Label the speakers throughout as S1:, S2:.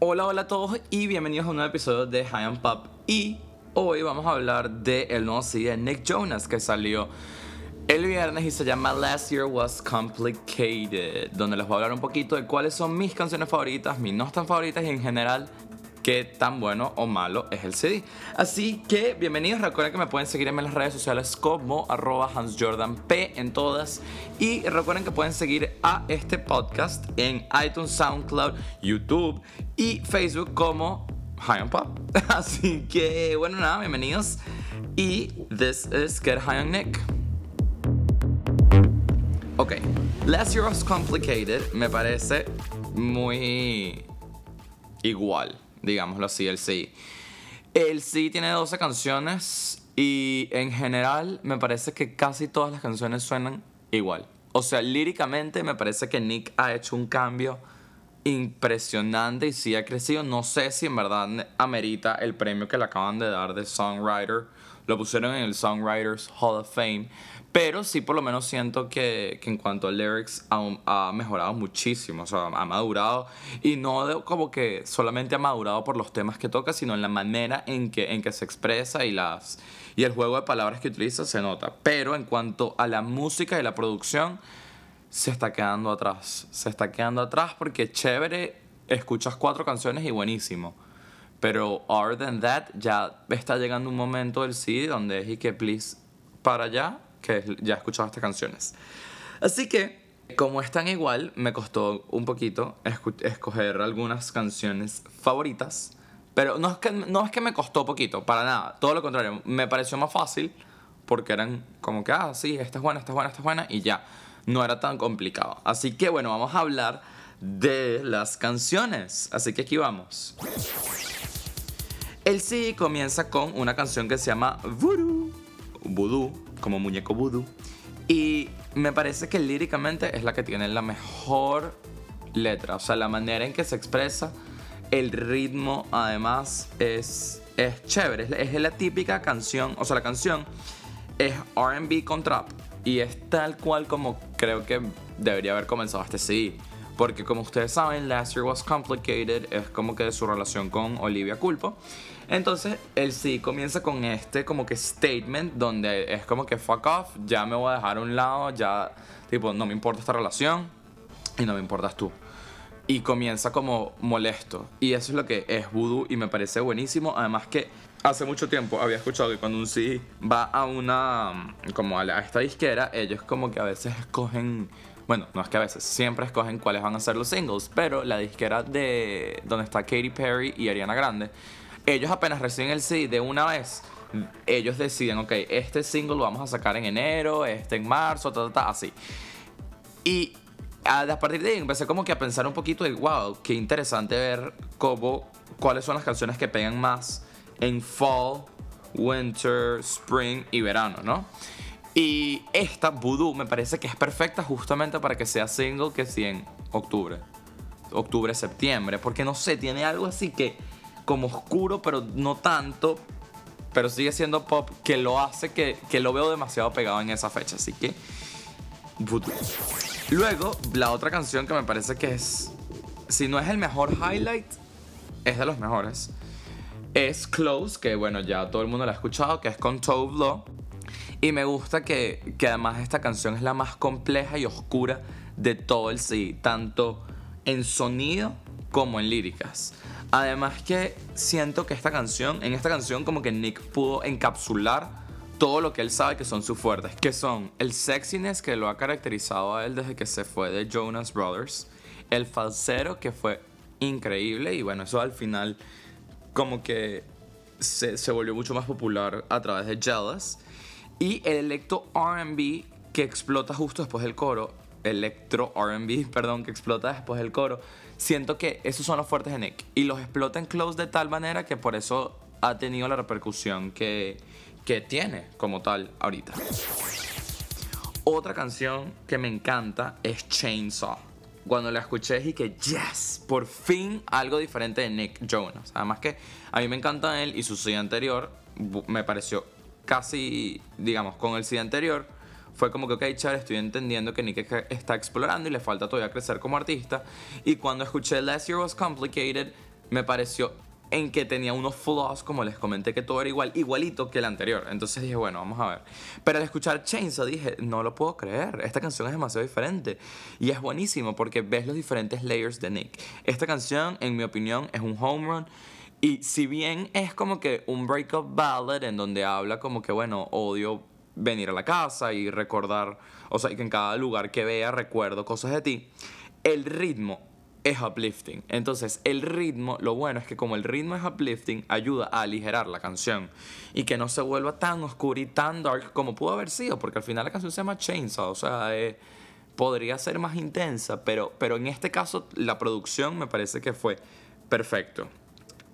S1: Hola, hola a todos y bienvenidos a un nuevo episodio de High and Pop. Y hoy vamos a hablar del el nuevo CD de Nick Jonas que salió el viernes y se llama Last Year Was Complicated, donde les voy a hablar un poquito de cuáles son mis canciones favoritas, mis no tan favoritas y en general qué tan bueno o malo es el CD. Así que bienvenidos, recuerden que me pueden seguir en las redes sociales como arroba hansjordanp en todas y recuerden que pueden seguir a este podcast en iTunes, SoundCloud, YouTube y Facebook como High on Pop. Así que bueno, nada, bienvenidos y this is Get High on Nick. Ok, Last Year Was Complicated me parece muy igual digámoslo así, el sí. El sí tiene 12 canciones y en general me parece que casi todas las canciones suenan igual. O sea, líricamente me parece que Nick ha hecho un cambio impresionante y sí ha crecido. No sé si en verdad amerita el premio que le acaban de dar de Songwriter. Lo pusieron en el Songwriters Hall of Fame. Pero sí, por lo menos siento que, que en cuanto a lyrics ha, mejorado muchísimo, o sea, ha madurado. Y no como que solamente ha madurado por los temas que toca, sino en la manera en que, en que se expresa y, las, y el juego de palabras que utiliza se nota. Pero en cuanto a la música y la producción, se está quedando atrás. Se está quedando atrás porque chévere, escuchas cuatro canciones y buenísimo. Pero other than that, ya está llegando un momento del CD donde es y que please para allá que ya he escuchado estas canciones. Así que, como están igual, me costó un poquito escoger algunas canciones favoritas. Pero no es, que, no es que me costó poquito, para nada. Todo lo contrario, me pareció más fácil porque eran como que, ah, sí, esta es buena, esta es buena, esta es buena, y ya. No era tan complicado. Así que bueno, vamos a hablar de las canciones. Así que aquí vamos. El sí comienza con una canción que se llama Voodoo. Voodoo como muñeco voodoo. Y me parece que líricamente es la que tiene la mejor letra. O sea, la manera en que se expresa, el ritmo además es, es chévere. Es, la típica canción, o sea, la canción es RB con trap. Y es tal cual como creo que debería haber comenzado este CD. Porque como ustedes saben, Last Year Was Complicated es como que de su relación con Olivia Culpo. Entonces, el sí comienza con este como que statement donde es como que fuck off, ya me voy a dejar a un lado, ya tipo, no me importa esta relación y no me importas tú. Y comienza como molesto. Y eso es lo que es voodoo y me parece buenísimo. Además que hace mucho tiempo había escuchado que cuando un sí va a una, como a, esta disquera, ellos como que a veces escogen bueno, no es que a veces, siempre escogen cuáles van a ser los singles, pero la disquera de donde está Katy Perry y Ariana Grande ellos apenas reciben el CD de una vez, ellos deciden, ok, este single lo vamos a sacar en enero, este en marzo, ta, ta, ta, así. Y a partir de ahí empecé como que a pensar un poquito de, wow, qué interesante ver cómo, cuáles son las canciones que pegan más en fall, winter, spring y verano, ¿no? Y esta, Voodoo, me parece que es perfecta justamente para que sea single que sí en octubre. Octubre, septiembre. Porque no sé, tiene algo así que como oscuro, pero no tanto. Pero sigue siendo pop que lo hace que, que lo veo demasiado pegado en esa fecha. Así que. Luego, la otra canción que me parece que es. Si no es el mejor highlight, es de los mejores. Es Close, que bueno, ya todo el mundo la ha escuchado, que es con Tove Lo. Y me gusta que, que además esta canción es la más compleja y oscura de todo el CD, tanto en sonido como en líricas. Además que siento que esta canción, en esta canción como que Nick pudo encapsular todo lo que él sabe que son sus fuertes, que son el sexiness que lo ha caracterizado a él desde que se fue de Jonas Brothers, el falsero que fue increíble y bueno, eso al final como que se, se volvió mucho más popular a través de Jealous y el electro RB que explota justo después del coro, electro RB, perdón, que explota después del coro siento que esos son los fuertes de Nick. Y los explota en Close de tal manera que por eso ha tenido la repercusión que, que tiene como tal ahorita. Otra canción que me encanta es Chainsaw. Cuando la escuché dije que, yes, por fin algo diferente de Nick Jonas. Además que a mí me encanta él y su CD anterior me pareció casi, digamos, con el CD anterior fue como que, ok, chévere, estoy entendiendo que Nick está explorando y le falta todavía crecer como artista. Y cuando escuché Last Year Was Complicated, me pareció en que tenía unos flaws, como les comenté, que todo era igual, igualito que el anterior. Entonces dije, bueno, vamos a ver. Pero al escuchar Chainsaw dije, no lo puedo creer, esta canción es demasiado diferente. Y es buenísimo porque ves los diferentes layers de Nick. Esta canción, en mi opinión, es un home run. Y si bien es como que un breakup ballad en donde habla como que, bueno, odio venir a la casa y recordar, o sea, que en cada lugar que vea recuerdo cosas de ti, el ritmo es uplifting. Entonces, el ritmo, lo bueno es que como el ritmo es uplifting, ayuda a aligerar la canción y que no se vuelva tan oscura y tan dark como pudo haber sido, porque al final la canción se llama Chainsaw, o sea, eh, podría ser más intensa, pero, pero en este caso la producción me parece que fue perfecto.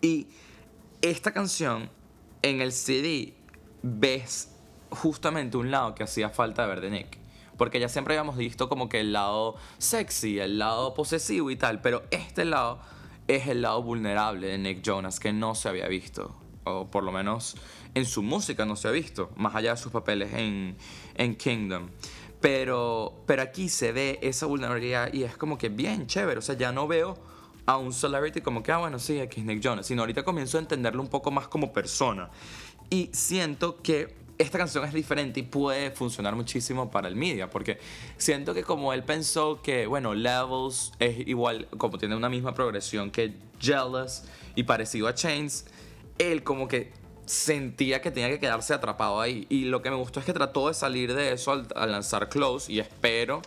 S1: Y esta canción en el CD ves justamente un lado que hacía falta ver de Nick porque ya siempre habíamos visto como que el lado sexy, el lado posesivo y tal, pero este lado es el lado vulnerable de Nick Jonas que no se había visto, o por lo menos en su música no se ha visto, más allá de sus papeles en, en Kingdom. Pero, pero aquí se ve esa vulnerabilidad y es como que bien chévere, o sea, ya no veo a un celebrity como que, ah, bueno, sí, aquí es Nick Jonas, sino ahorita comienzo a entenderlo un poco más como persona. Y siento que esta canción es diferente y puede funcionar muchísimo para el media, porque siento que como él pensó que, bueno, Levels es igual, como tiene una misma progresión que Jealous y parecido a Chains, él como que sentía que tenía que quedarse atrapado ahí. Y lo que me gustó es que trató de salir de eso al, lanzar Close y espero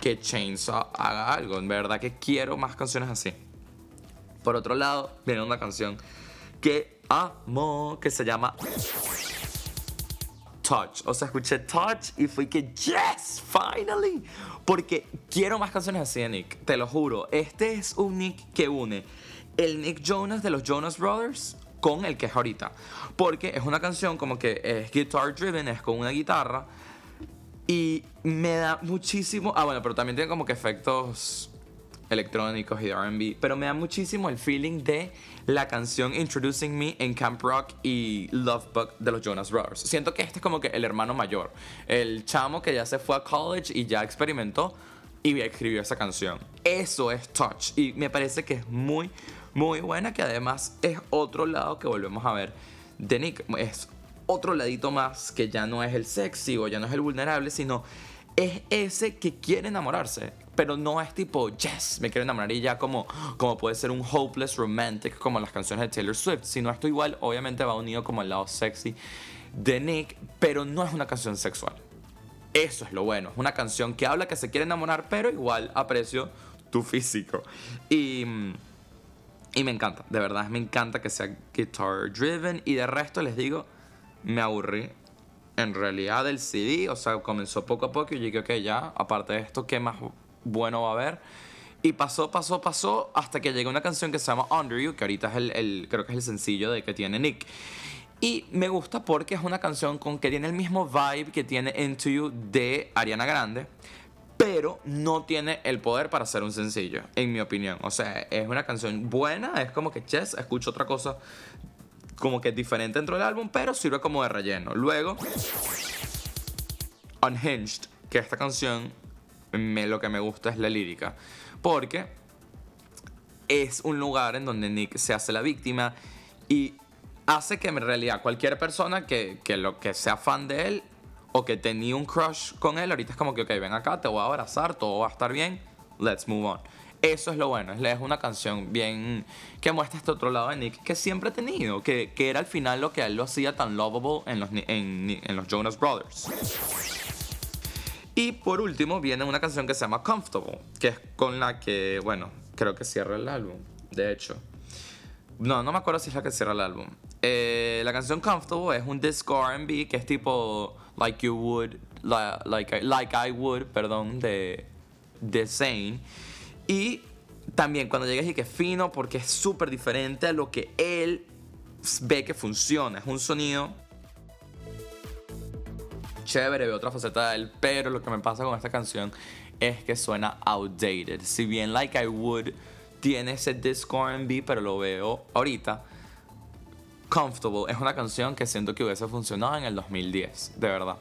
S1: que Chains haga algo. En verdad que quiero más canciones así. Por otro lado, viene una canción que amo, que se llama Touch. O sea, escuché Touch y fui que, yes, finally. Porque quiero más canciones así de Nick, te lo juro. Este es un Nick que une el Nick Jonas de los Jonas Brothers con el que es ahorita. Porque es una canción como que es guitar driven, es con una guitarra. Y me da muchísimo. Ah, bueno, pero también tiene como que efectos electrónicos y de RB. Pero me da muchísimo el feeling de la canción Introducing Me en Camp Rock y Love Bug de los Jonas Brothers. Siento que este es como que el hermano mayor, el chamo que ya se fue a college y ya experimentó y escribió esa canción. Eso es Touch y me parece que es muy, muy buena, que además es otro lado que volvemos a ver de Nick. Es otro ladito más que ya no es el sexy o ya no es el vulnerable, sino es ese que quiere enamorarse, pero no es tipo, yes, me quiero enamorar y ya como, como puede ser un hopeless romantic como las canciones de Taylor Swift, sino esto igual obviamente va unido como el lado sexy de Nick, pero no es una canción sexual. Eso es lo bueno, es una canción que habla que se quiere enamorar, pero igual aprecio tu físico. Y, y me encanta, de verdad, me encanta que sea guitar driven y de resto les digo, me aburrí en realidad el CD, o sea, comenzó poco a poco y dije, ok, ya, aparte de esto, ¿qué más bueno va a haber? Y pasó, pasó, pasó hasta que llegó una canción que se llama Under You, que ahorita es el, creo que es el sencillo de que tiene Nick. Y me gusta porque es una canción con que tiene el mismo vibe que tiene Into You de Ariana Grande, pero no tiene el poder para ser un sencillo, en mi opinión. O sea, es una canción buena, es como que, chess, escucho otra cosa como que diferente dentro del álbum, pero sirve como de relleno. Luego, Unhinged, que esta canción me, lo que me gusta es la lírica, porque es un lugar en donde Nick se hace la víctima y hace que en realidad cualquier persona que, que lo que sea fan de él o que tenía un crush con él, ahorita es como que, ok, ven acá, te voy a abrazar, todo va a estar bien, let's move on. Eso es lo bueno, es una canción bien que muestra este otro lado de Nick que siempre ha tenido, que, que era al final lo que él lo hacía tan lovable en los, en los Jonas Brothers. Y por último viene una canción que se llama Comfortable, que es con la que, bueno, creo que cierra el álbum, de hecho. No, no me acuerdo si es la que cierra el álbum. Eh, la canción Comfortable es un disco RB que es tipo Like You Would, like, like, I Would, perdón, de, de Zane. Y también cuando llegas y que fino porque es súper diferente a lo que él ve que funciona. Es un sonido chévere, ve otra faceta de él, pero lo que me pasa con esta canción es que suena outdated. Si bien Like I Would tiene ese disco R&B, pero lo veo ahorita. Comfortable es una canción que siento que hubiese funcionado en el 2010, de verdad.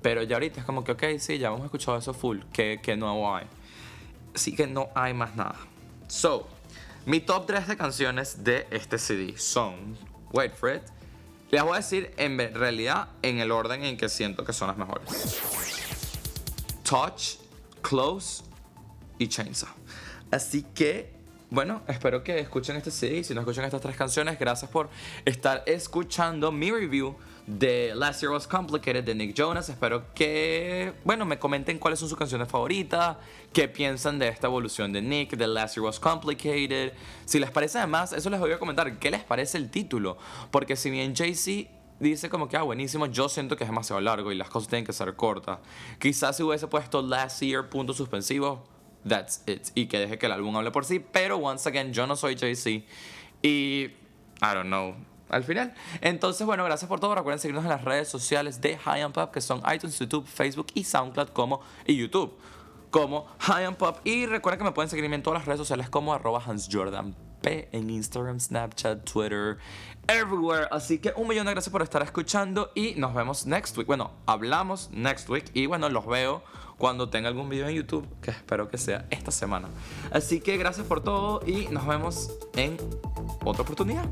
S1: Pero ya ahorita es como que, ok, sí, ya hemos escuchado eso full, que, que nuevo hay? Así que no hay más nada. So, Mi top 3 de canciones de este CD son. Wait for it. Les voy a decir en realidad en el orden en que siento que son las mejores: Touch, Close y Chainsaw. Así que bueno, espero que escuchen este CD. Si no escuchan estas tres canciones, gracias por estar escuchando mi review de Last Year Was Complicated de Nick Jonas. Espero que, bueno, me comenten cuáles son sus canciones favoritas, qué piensan de esta evolución de Nick, de Last Year Was Complicated. Si les parece además, eso les voy a comentar, qué les parece el título. Porque si bien Jay-Z dice como que, ah, buenísimo, yo siento que es demasiado largo y las cosas tienen que ser cortas. Quizás si hubiese puesto Last Year, punto suspensivo that's it. Y que deje que el álbum hable por sí. Pero, once again, yo no soy Jay-Z. Y, I don't know, al final. Entonces, bueno, gracias por todo. Recuerden seguirnos en las redes sociales de High and Pop, que son iTunes, YouTube, Facebook y SoundCloud como y YouTube como High and Pop. Y recuerden que me pueden seguir en todas las redes sociales como arroba P en Instagram, Snapchat, Twitter, everywhere. Así que un millón de gracias por estar escuchando y nos vemos next week. Bueno, hablamos next week y bueno, los veo cuando tenga algún video en YouTube, que espero que sea esta semana. Así que gracias por todo y nos vemos en otra oportunidad.